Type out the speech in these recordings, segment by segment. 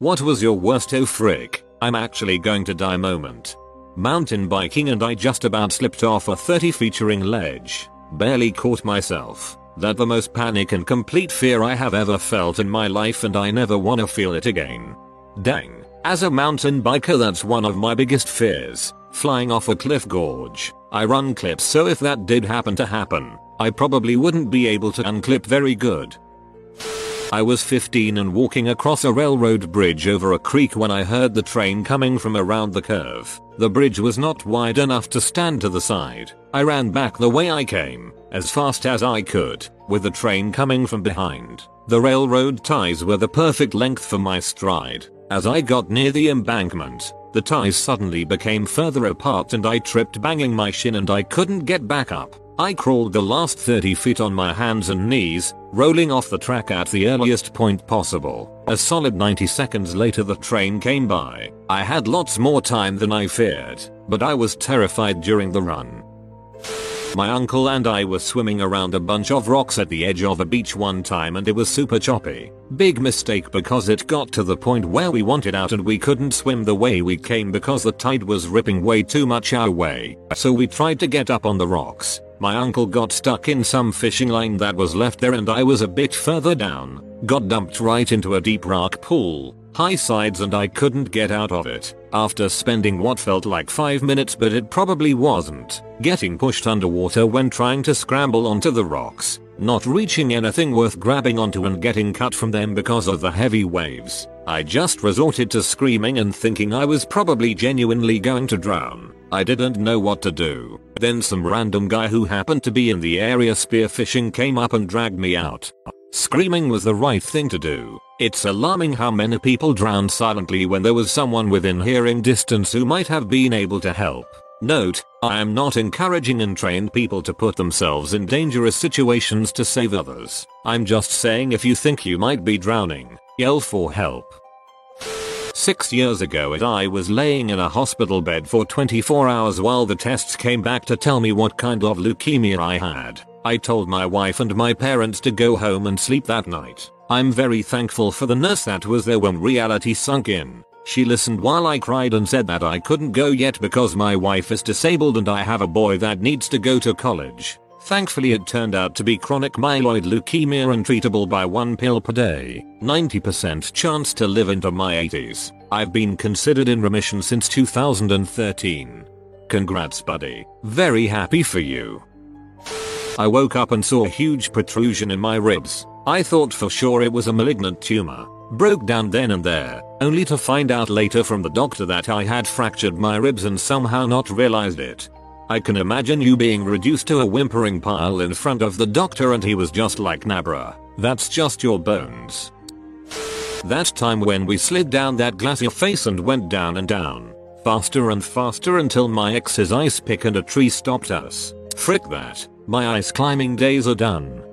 What was your worst oh frick, I'm actually going to die moment? Mountain biking and I just about slipped off a 30 featuring ledge. Barely caught myself. That the most panic and complete fear I have ever felt in my life and I never wanna feel it again. Dang. As a mountain biker that's one of my biggest fears. Flying off a cliff gorge. I run clips so if that did happen to happen, I probably wouldn't be able to unclip very good. I was 15 and walking across a railroad bridge over a creek when I heard the train coming from around the curve. The bridge was not wide enough to stand to the side. I ran back the way I came, as fast as I could, with the train coming from behind. The railroad ties were the perfect length for my stride. As I got near the embankment, the ties suddenly became further apart and I tripped banging my shin and I couldn't get back up. I crawled the last 30 feet on my hands and knees, rolling off the track at the earliest point possible. A solid 90 seconds later the train came by. I had lots more time than I feared, but I was terrified during the run. My uncle and I were swimming around a bunch of rocks at the edge of a beach one time and it was super choppy. Big mistake because it got to the point where we wanted out and we couldn't swim the way we came because the tide was ripping way too much our way. So we tried to get up on the rocks. My uncle got stuck in some fishing line that was left there and I was a bit further down. Got dumped right into a deep rock pool high sides and I couldn't get out of it. After spending what felt like 5 minutes but it probably wasn't, getting pushed underwater when trying to scramble onto the rocks, not reaching anything worth grabbing onto and getting cut from them because of the heavy waves. I just resorted to screaming and thinking I was probably genuinely going to drown. I didn't know what to do. Then some random guy who happened to be in the area spearfishing came up and dragged me out. Screaming was the right thing to do. It's alarming how many people drown silently when there was someone within hearing distance who might have been able to help. Note, I am not encouraging untrained people to put themselves in dangerous situations to save others. I'm just saying if you think you might be drowning, yell for help. 6 years ago I was laying in a hospital bed for 24 hours while the tests came back to tell me what kind of leukemia I had. I told my wife and my parents to go home and sleep that night. I'm very thankful for the nurse that was there when reality sunk in. She listened while I cried and said that I couldn't go yet because my wife is disabled and I have a boy that needs to go to college. Thankfully it turned out to be chronic myeloid leukemia and treatable by one pill per day. 90% chance to live into my 80s. I've been considered in remission since 2013. Congrats buddy. Very happy for you. I woke up and saw a huge protrusion in my ribs. I thought for sure it was a malignant tumor. Broke down then and there, only to find out later from the doctor that I had fractured my ribs and somehow not realized it. I can imagine you being reduced to a whimpering pile in front of the doctor and he was just like Nabra. That's just your bones. That time when we slid down that glacier face and went down and down. Faster and faster until my ex's ice pick and a tree stopped us. Frick that. My ice climbing days are done.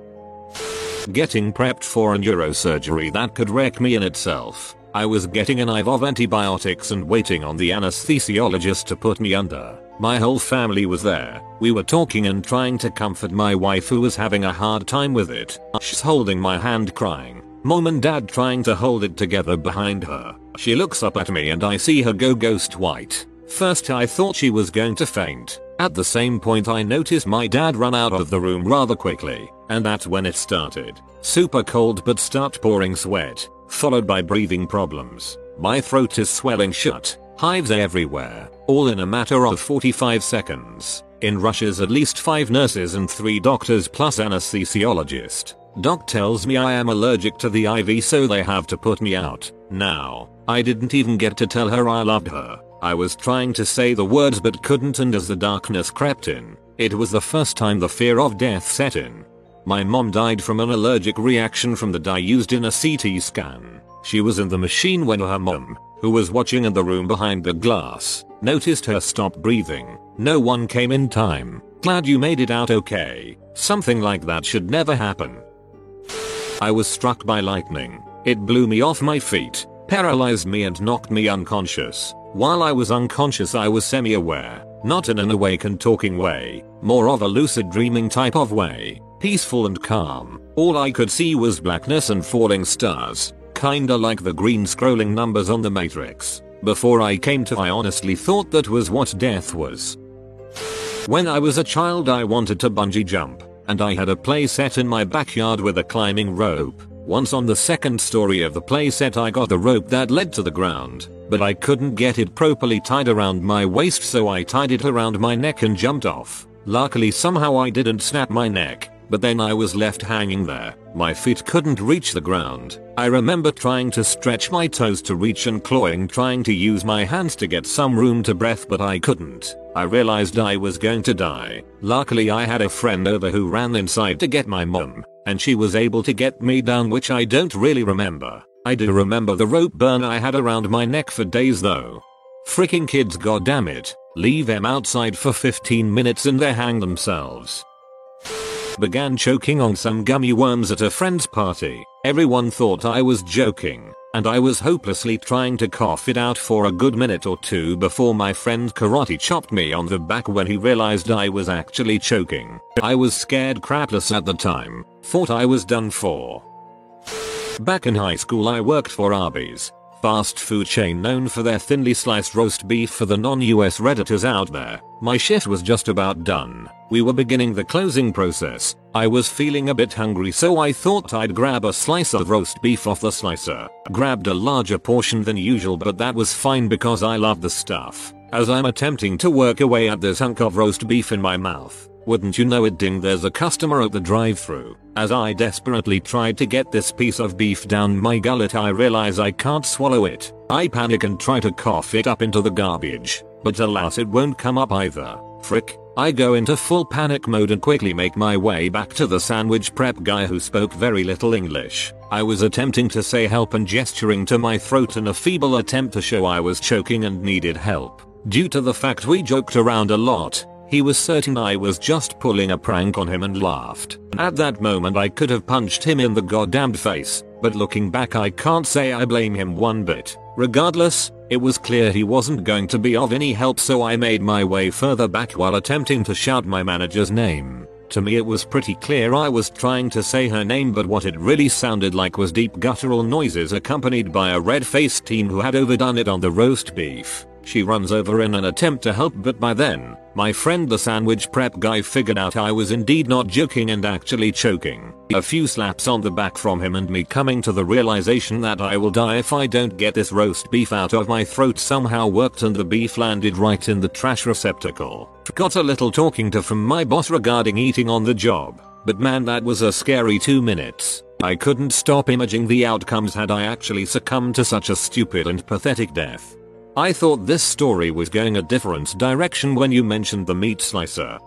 Getting prepped for a neurosurgery that could wreck me in itself. I was getting an IV of antibiotics and waiting on the anesthesiologist to put me under. My whole family was there. We were talking and trying to comfort my wife who was having a hard time with it. She's holding my hand crying. Mom and dad trying to hold it together behind her. She looks up at me and I see her go ghost white. First I thought she was going to faint. At the same point I noticed my dad run out of the room rather quickly. And that's when it started. Super cold but start pouring sweat, followed by breathing problems. My throat is swelling shut, hives everywhere, all in a matter of 45 seconds. In rushes at least 5 nurses and 3 doctors plus anesthesiologist. Doc tells me I am allergic to the IV so they have to put me out. Now, I didn't even get to tell her I loved her. I was trying to say the words but couldn't and as the darkness crept in, it was the first time the fear of death set in. My mom died from an allergic reaction from the dye used in a CT scan. She was in the machine when her mom, who was watching in the room behind the glass, noticed her stop breathing. No one came in time. Glad you made it out okay. Something like that should never happen. I was struck by lightning. It blew me off my feet, paralyzed me and knocked me unconscious. While I was unconscious I was semi-aware, not in an awake and talking way, more of a lucid dreaming type of way peaceful and calm. All I could see was blackness and falling stars. kinda like the green scrolling numbers on the matrix. Before I came to I honestly thought that was what death was. When I was a child I wanted to bungee jump, and I had a playset in my backyard with a climbing rope. Once on the second story of the playset I got the rope that led to the ground, but I couldn't get it properly tied around my waist so I tied it around my neck and jumped off. Luckily somehow I didn't snap my neck, but then I was left hanging there. My feet couldn't reach the ground. I remember trying to stretch my toes to reach and clawing trying to use my hands to get some room to breath but I couldn't. I realized I was going to die. Luckily I had a friend over who ran inside to get my mom, and she was able to get me down which I don't really remember. I do remember the rope burn I had around my neck for days though. Freaking kids goddammit, leave them outside for 15 minutes and they hang themselves began choking on some gummy worms at a friend's party. Everyone thought I was joking, and I was hopelessly trying to cough it out for a good minute or two before my friend karate chopped me on the back when he realized I was actually choking. I was scared crapless at the time, thought I was done for. Back in high school I worked for Arby's, fast food chain known for their thinly sliced roast beef for the non-US redditors out there. My shift was just about done. We were beginning the closing process. I was feeling a bit hungry so I thought I'd grab a slice of roast beef off the slicer. Grabbed a larger portion than usual but that was fine because I love the stuff. As I'm attempting to work away at this hunk of roast beef in my mouth, wouldn't you know it ding there's a customer at the drive through As I desperately tried to get this piece of beef down my gullet I realize I can't swallow it. I panic and try to cough it up into the garbage. But alas it won't come up either. Frick. I go into full panic mode and quickly make my way back to the sandwich prep guy who spoke very little English. I was attempting to say help and gesturing to my throat in a feeble attempt to show I was choking and needed help. Due to the fact we joked around a lot, he was certain I was just pulling a prank on him and laughed. At that moment I could have punched him in the goddamned face, but looking back I can't say I blame him one bit. Regardless, it was clear he wasn't going to be of any help so I made my way further back while attempting to shout my manager's name. To me it was pretty clear I was trying to say her name but what it really sounded like was deep guttural noises accompanied by a red-faced teen who had overdone it on the roast beef. She runs over in an attempt to help but by then, my friend the sandwich prep guy figured out I was indeed not joking and actually choking. A few slaps on the back from him and me coming to the realization that I will die if I don't get this roast beef out of my throat somehow worked and the beef landed right in the trash receptacle. Got a little talking to from my boss regarding eating on the job, but man that was a scary 2 minutes. I couldn't stop imaging the outcomes had I actually succumbed to such a stupid and pathetic death. I thought this story was going a different direction when you mentioned the meat slicer.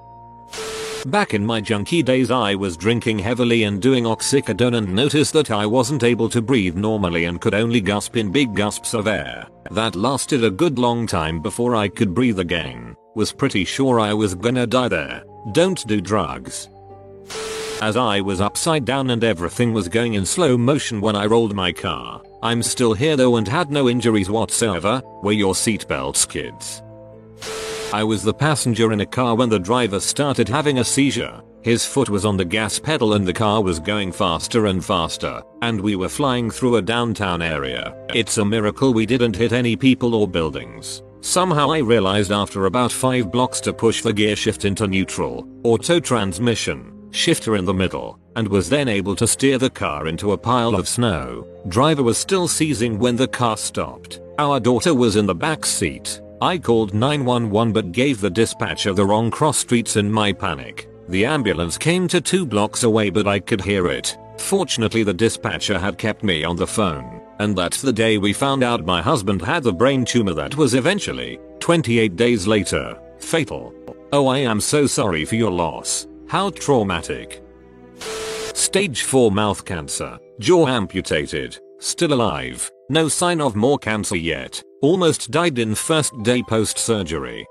Back in my junkie days I was drinking heavily and doing oxycodone and noticed that I wasn't able to breathe normally and could only gasp in big gasps of air. That lasted a good long time before I could breathe again. Was pretty sure I was gonna die there. Don't do drugs. As I was upside down and everything was going in slow motion when I rolled my car. I'm still here though and had no injuries whatsoever. Wear your seatbelts kids. I was the passenger in a car when the driver started having a seizure. His foot was on the gas pedal and the car was going faster and faster, and we were flying through a downtown area. It's a miracle we didn't hit any people or buildings. Somehow I realized after about 5 blocks to push the gear shift into neutral, auto transmission, shifter in the middle, and was then able to steer the car into a pile of snow. Driver was still seizing when the car stopped. Our daughter was in the back seat. I called 911 but gave the dispatcher the wrong cross streets in my panic. The ambulance came to two blocks away but I could hear it. Fortunately the dispatcher had kept me on the phone. And that's the day we found out my husband had the brain tumor that was eventually, 28 days later, fatal. Oh I am so sorry for your loss. How traumatic. Stage 4 mouth cancer. Jaw amputated. Still alive. No sign of more cancer yet. Almost died in first day post surgery.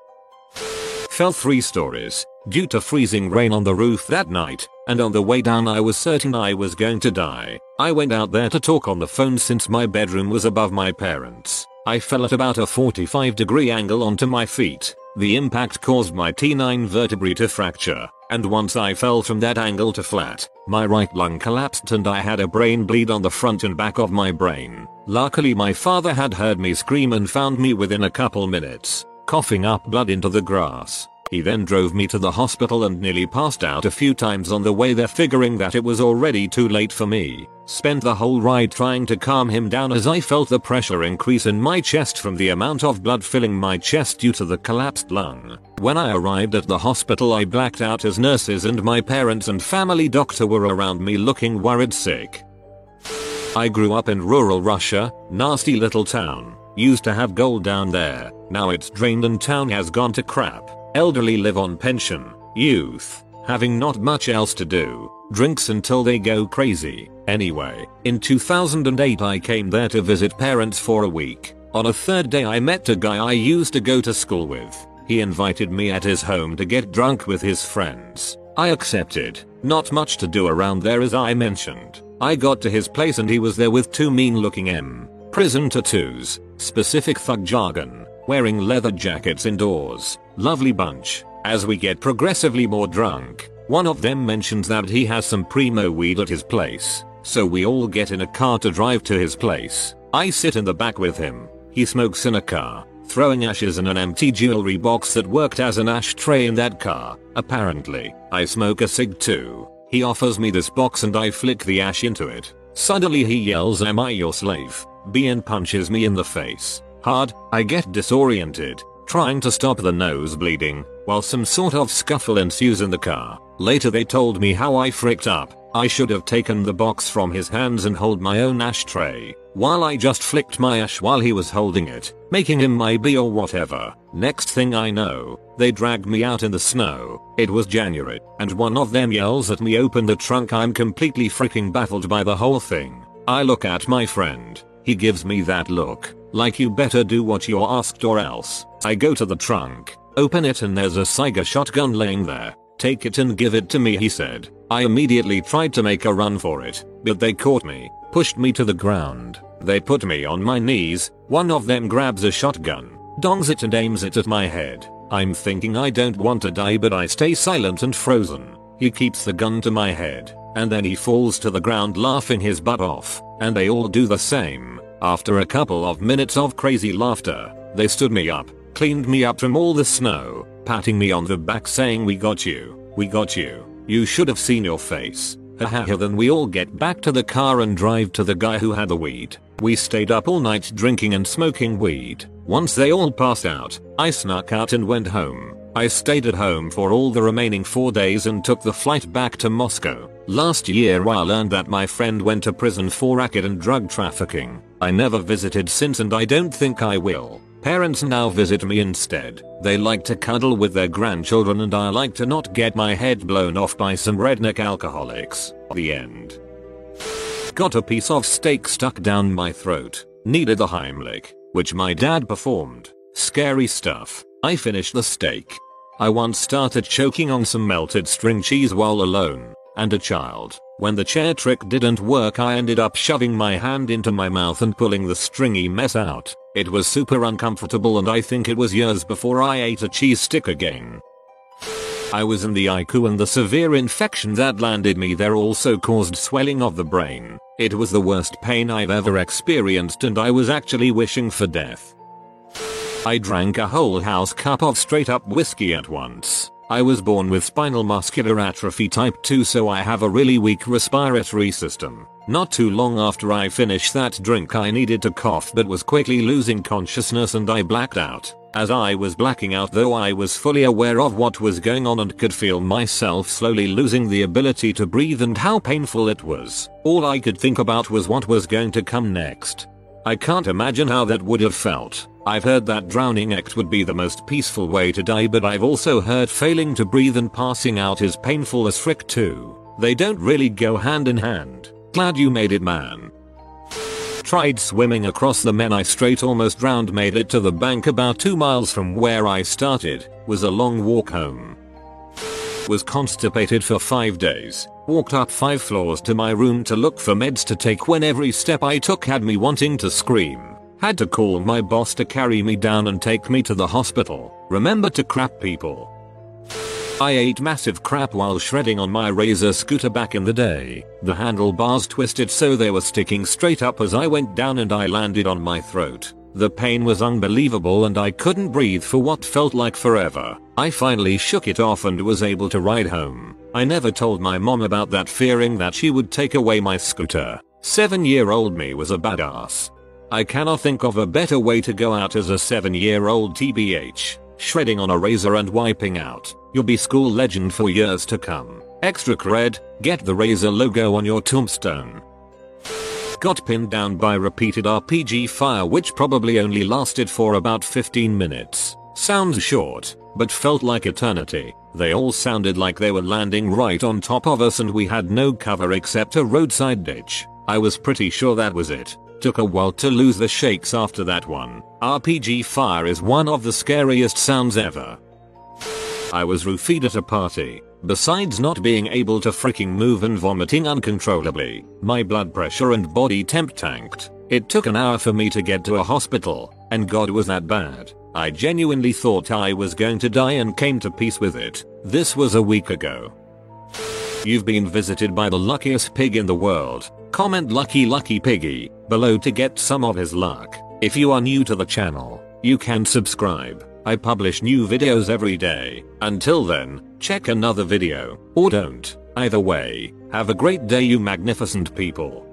Fell 3 stories. Due to freezing rain on the roof that night, and on the way down I was certain I was going to die. I went out there to talk on the phone since my bedroom was above my parents. I fell at about a 45 degree angle onto my feet. The impact caused my T9 vertebrae to fracture, and once I fell from that angle to flat, My right lung collapsed and I had a brain bleed on the front and back of my brain. Luckily my father had heard me scream and found me within a couple minutes, coughing up blood into the grass. He then drove me to the hospital and nearly passed out a few times on the way there figuring that it was already too late for me. Spent the whole ride trying to calm him down as I felt the pressure increase in my chest from the amount of blood filling my chest due to the collapsed lung. When I arrived at the hospital I blacked out as nurses and my parents and family doctor were around me looking worried sick. I grew up in rural Russia, nasty little town. Used to have gold down there, now it's drained and town has gone to crap. Elderly live on pension. Youth, having not much else to do, drinks until they go crazy. Anyway, in 2008 I came there to visit parents for a week. On a third day I met a guy I used to go to school with. He invited me at his home to get drunk with his friends. I accepted. Not much to do around there as I mentioned. I got to his place and he was there with two mean looking M. Prison tattoos, specific thug jargon, wearing leather jackets indoors. Lovely bunch. As we get progressively more drunk, one of them mentions that he has some primo weed at his place. So we all get in a car to drive to his place. I sit in the back with him. He smokes in a car, throwing ashes in an empty jewelry box that worked as an ashtray in that car. Apparently, I smoke a cig too. He offers me this box and I flick the ash into it. Suddenly he yells am I your slave? B punches me in the face. Hard, I get disoriented, trying to stop the nose bleeding, while some sort of scuffle ensues in the car. Later they told me how I fricked up. I should have taken the box from his hands and hold my own ashtray, while I just flicked my ash while he was holding it, making him my B or whatever. Next thing I know, they dragged me out in the snow. It was January, and one of them yells at me open the trunk I'm completely freaking baffled by the whole thing. I look at my friend, he gives me that look, like you better do what you're asked or else. I go to the trunk, open it and there's a Saiga shotgun laying there. Take it and give it to me he said. I immediately tried to make a run for it, but they caught me, pushed me to the ground. They put me on my knees, one of them grabs a shotgun, dongs it and aims it at my head. I'm thinking I don't want to die but I stay silent and frozen. He keeps the gun to my head, and then he falls to the ground laughing his butt off, and they all do the same. After a couple of minutes of crazy laughter, they stood me up, cleaned me up from all the snow, patting me on the back saying we got you, we got you, you should have seen your face. Haha then we all get back to the car and drive to the guy who had the weed. We stayed up all night drinking and smoking weed. Once they all passed out, I snuck out and went home. I stayed at home for all the remaining 4 days and took the flight back to Moscow. Last year I learned that my friend went to prison for racket and drug trafficking. I never visited since and I don't think I will. Parents now visit me instead. They like to cuddle with their grandchildren and I like to not get my head blown off by some redneck alcoholics. The end. Got a piece of steak stuck down my throat. Needed the Heimlich, which my dad performed. Scary stuff. I finished the steak. I once started choking on some melted string cheese while alone and a child. When the chair trick didn't work I ended up shoving my hand into my mouth and pulling the stringy mess out. It was super uncomfortable and I think it was years before I ate a cheese stick again. I was in the ICU and the severe infection that landed me there also caused swelling of the brain. It was the worst pain I've ever experienced and I was actually wishing for death. I drank a whole house cup of straight up whiskey at once. I was born with spinal muscular atrophy type 2 so I have a really weak respiratory system. Not too long after I finished that drink I needed to cough but was quickly losing consciousness and I blacked out. As I was blacking out though I was fully aware of what was going on and could feel myself slowly losing the ability to breathe and how painful it was. All I could think about was what was going to come next. I can't imagine how that would have felt. I've heard that drowning act would be the most peaceful way to die but I've also heard failing to breathe and passing out is painful as frick too. They don't really go hand in hand. Glad you made it man. Tried swimming across the Menai Strait almost drowned made it to the bank about 2 miles from where I started, was a long walk home. Was constipated for 5 days, walked up 5 floors to my room to look for meds to take when every step I took had me wanting to scream. Had to call my boss to carry me down and take me to the hospital. Remember to crap people. I ate massive crap while shredding on my razor scooter back in the day. The handlebars twisted so they were sticking straight up as I went down and I landed on my throat. The pain was unbelievable and I couldn't breathe for what felt like forever. I finally shook it off and was able to ride home. I never told my mom about that fearing that she would take away my scooter. 7 year old me was a badass. I cannot think of a better way to go out as a 7 year old TBH. Shredding on a razor and wiping out. You'll be school legend for years to come. Extra cred, get the razor logo on your tombstone. Got pinned down by repeated RPG fire which probably only lasted for about 15 minutes. Sounds short, but felt like eternity. They all sounded like they were landing right on top of us and we had no cover except a roadside ditch. I was pretty sure that was it. Took a while to lose the shakes after that one. RPG fire is one of the scariest sounds ever. I was roofied at a party. Besides not being able to freaking move and vomiting uncontrollably, my blood pressure and body temp tanked. It took an hour for me to get to a hospital, and God was that bad. I genuinely thought I was going to die and came to peace with it. This was a week ago. You've been visited by the luckiest pig in the world. Comment lucky lucky piggy below to get some of his luck. If you are new to the channel, you can subscribe. I publish new videos every day. Until then, check another video, or don't. Either way, have a great day you magnificent people.